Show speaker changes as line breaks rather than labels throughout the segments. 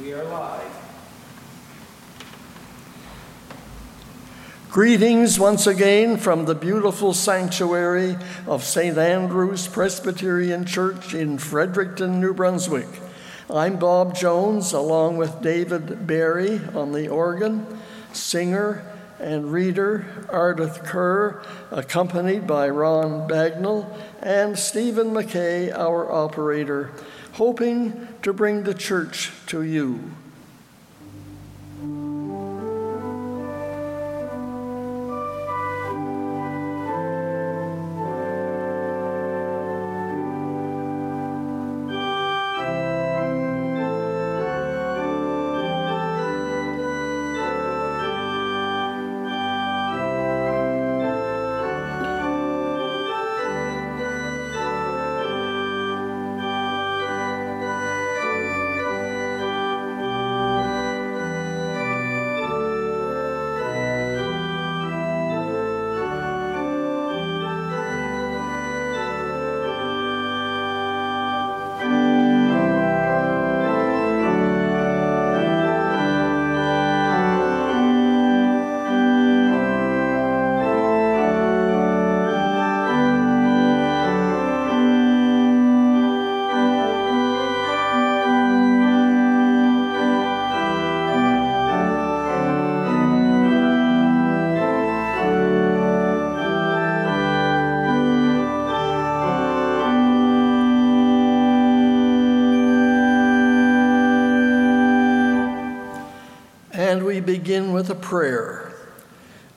We are live.
Greetings once again from the beautiful sanctuary of St. Andrew's Presbyterian Church in Fredericton, New Brunswick. I'm Bob Jones, along with David Barry on the organ, singer and reader Ardith Kerr, accompanied by Ron Bagnall and Stephen McKay, our operator, hoping to bring the church to you. Begin with a prayer.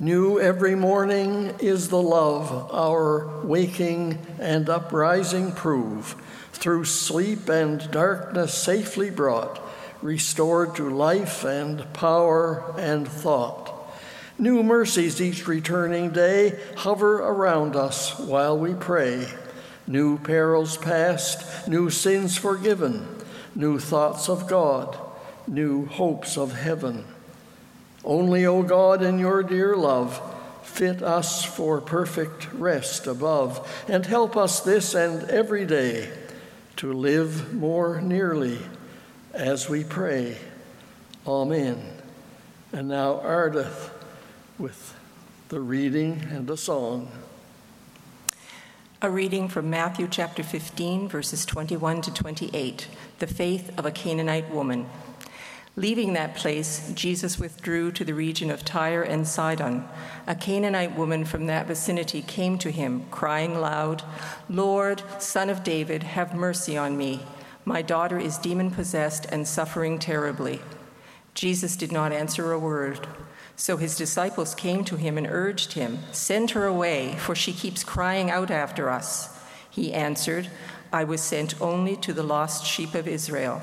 New every morning is the love our waking and uprising prove, through sleep and darkness safely brought, restored to life and power and thought. New mercies each returning day hover around us while we pray. New perils past, new sins forgiven, new thoughts of God, new hopes of heaven. Only, O God, in your dear love, fit us for perfect rest above, and help us this and every day to live more nearly as we pray. Amen. And now, Ardith with the reading and the song.
A reading from Matthew chapter 15, verses 21 to 28, the faith of a Canaanite woman. Leaving that place, Jesus withdrew to the region of Tyre and Sidon. A Canaanite woman from that vicinity came to him, crying loud, Lord, son of David, have mercy on me. My daughter is demon possessed and suffering terribly. Jesus did not answer a word. So his disciples came to him and urged him, Send her away, for she keeps crying out after us. He answered, I was sent only to the lost sheep of Israel.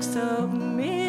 perfect submission.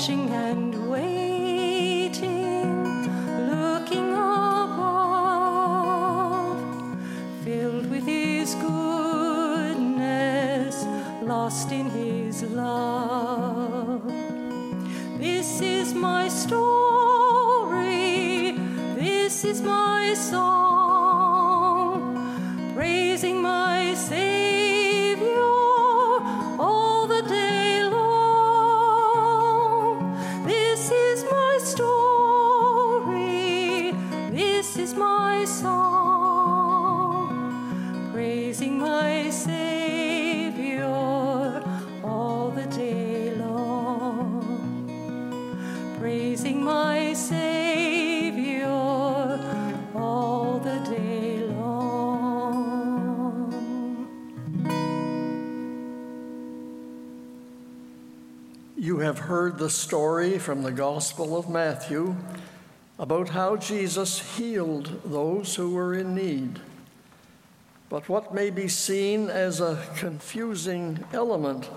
watching and waiting.
Have heard the story from the Gospel of Matthew about how Jesus healed those who were in need. But what may be seen as a confusing element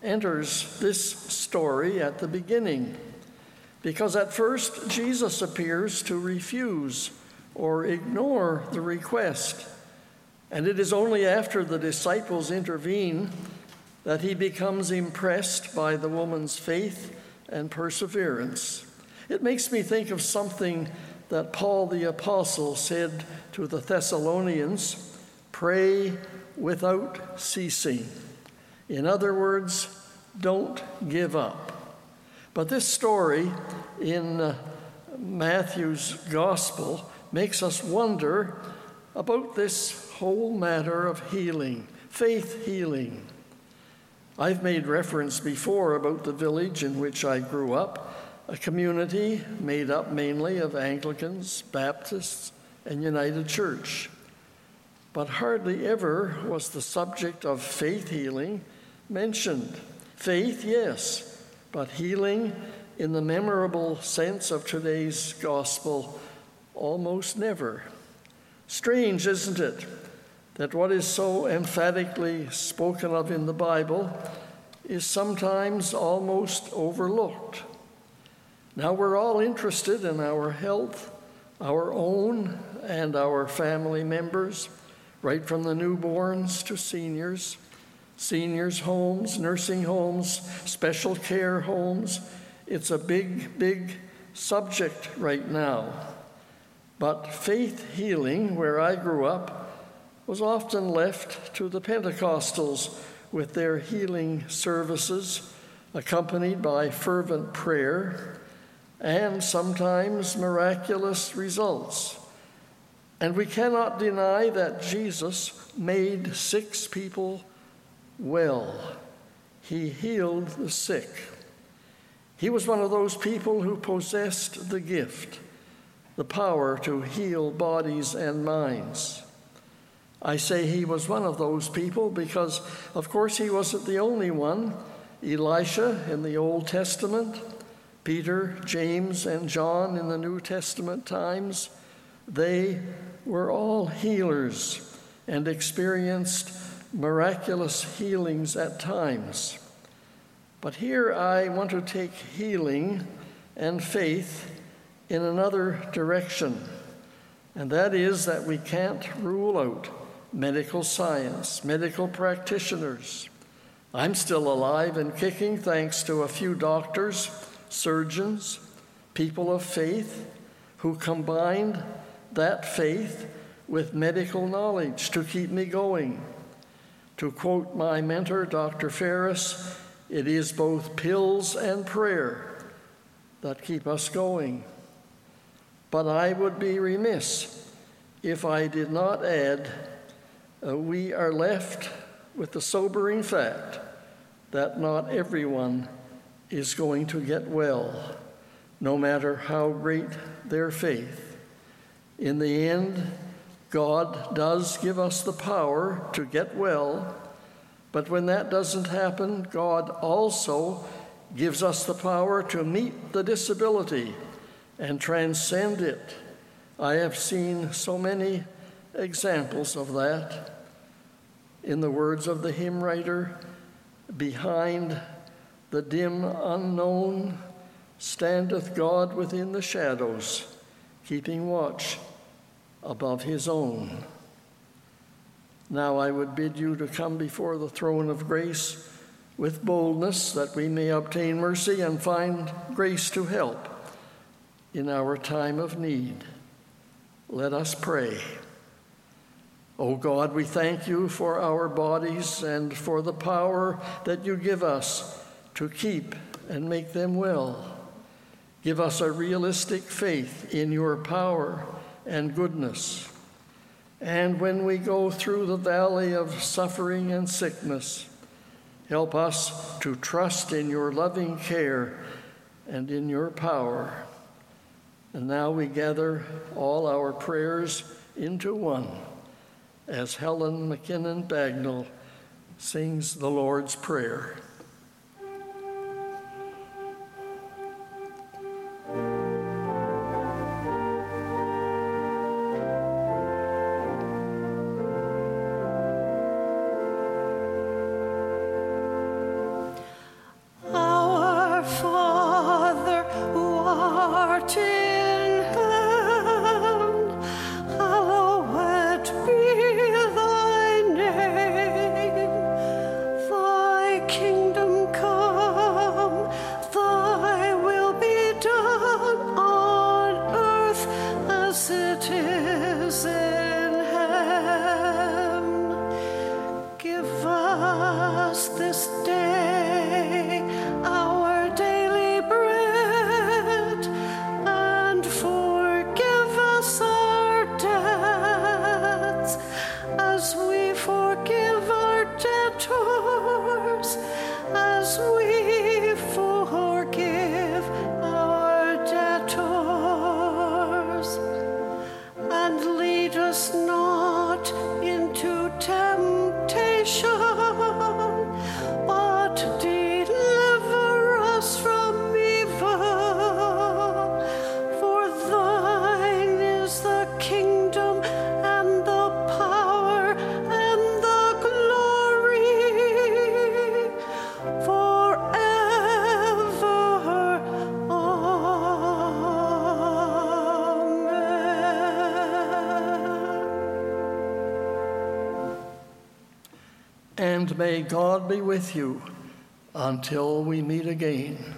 enters this story at the beginning. Because at first, Jesus appears to refuse or ignore the request. And it is only after the disciples intervene that he becomes impressed by the woman's faith and perseverance. It makes me think of something that Paul the Apostle said to the Thessalonians pray without ceasing. In other words, don't give up. But this story in uh, Matthew's gospel makes us wonder about this whole matter of healing, faith healing. I've made reference before about the village in which I grew up, a community made up mainly of Anglicans, Baptists, and United Church. But hardly ever was the subject of faith healing mentioned. Faith, yes, but healing in the memorable sense of today's gospel, almost never. Strange, isn't it? That what is so emphatically spoken of in the Bible is sometimes almost overlooked. Now we're all interested in our health, our own and our family members, right from the newborns to seniors, seniors' homes, nursing homes, special care homes. It's a big, big subject right now. But faith healing, where I grew up, was often left to the Pentecostals with their healing services, accompanied by fervent prayer and sometimes miraculous results. And we cannot deny that Jesus made six people well. He healed the sick. He was one of those people who possessed the gift, the power to heal bodies and minds. I say he was one of those people because, of course, he wasn't the only one. Elisha in the Old Testament, Peter, James, and John in the New Testament times, they were all healers and experienced miraculous healings at times. But here I want to take healing and faith in another direction, and that is that we can't rule out medical science, medical practitioners. I'm still alive and kicking thanks to a few doctors, surgeons, people of faith who combined that faith with medical knowledge to keep me going. To quote my mentor, Dr. Ferris, it is both pills and prayer that keep us going. But I would be remiss if I did not add uh, we are left with the sobering fact that not everyone is going to get well, no matter how great their faith. In the end, God does give us the power to get well, but when that doesn't happen, God also gives us the power to meet the disability and transcend it. I have seen so many examples of that. In the words of the hymn writer, behind the dim unknown standeth God within the shadows, keeping watch above his own. Now I would bid you to come before the throne of grace with boldness that we may obtain mercy and find grace to help in our time of need. Let us pray. O oh God, we thank you for our bodies and for the power that you give us to keep and make them well. Give us a realistic faith in your power and goodness. And when we go through the valley of suffering and sickness, help us to trust in your loving care and in your power. And now we gather all our prayers into one as Helen McKinnon Bagnall sings the Lord's Prayer. Be with you until we meet again.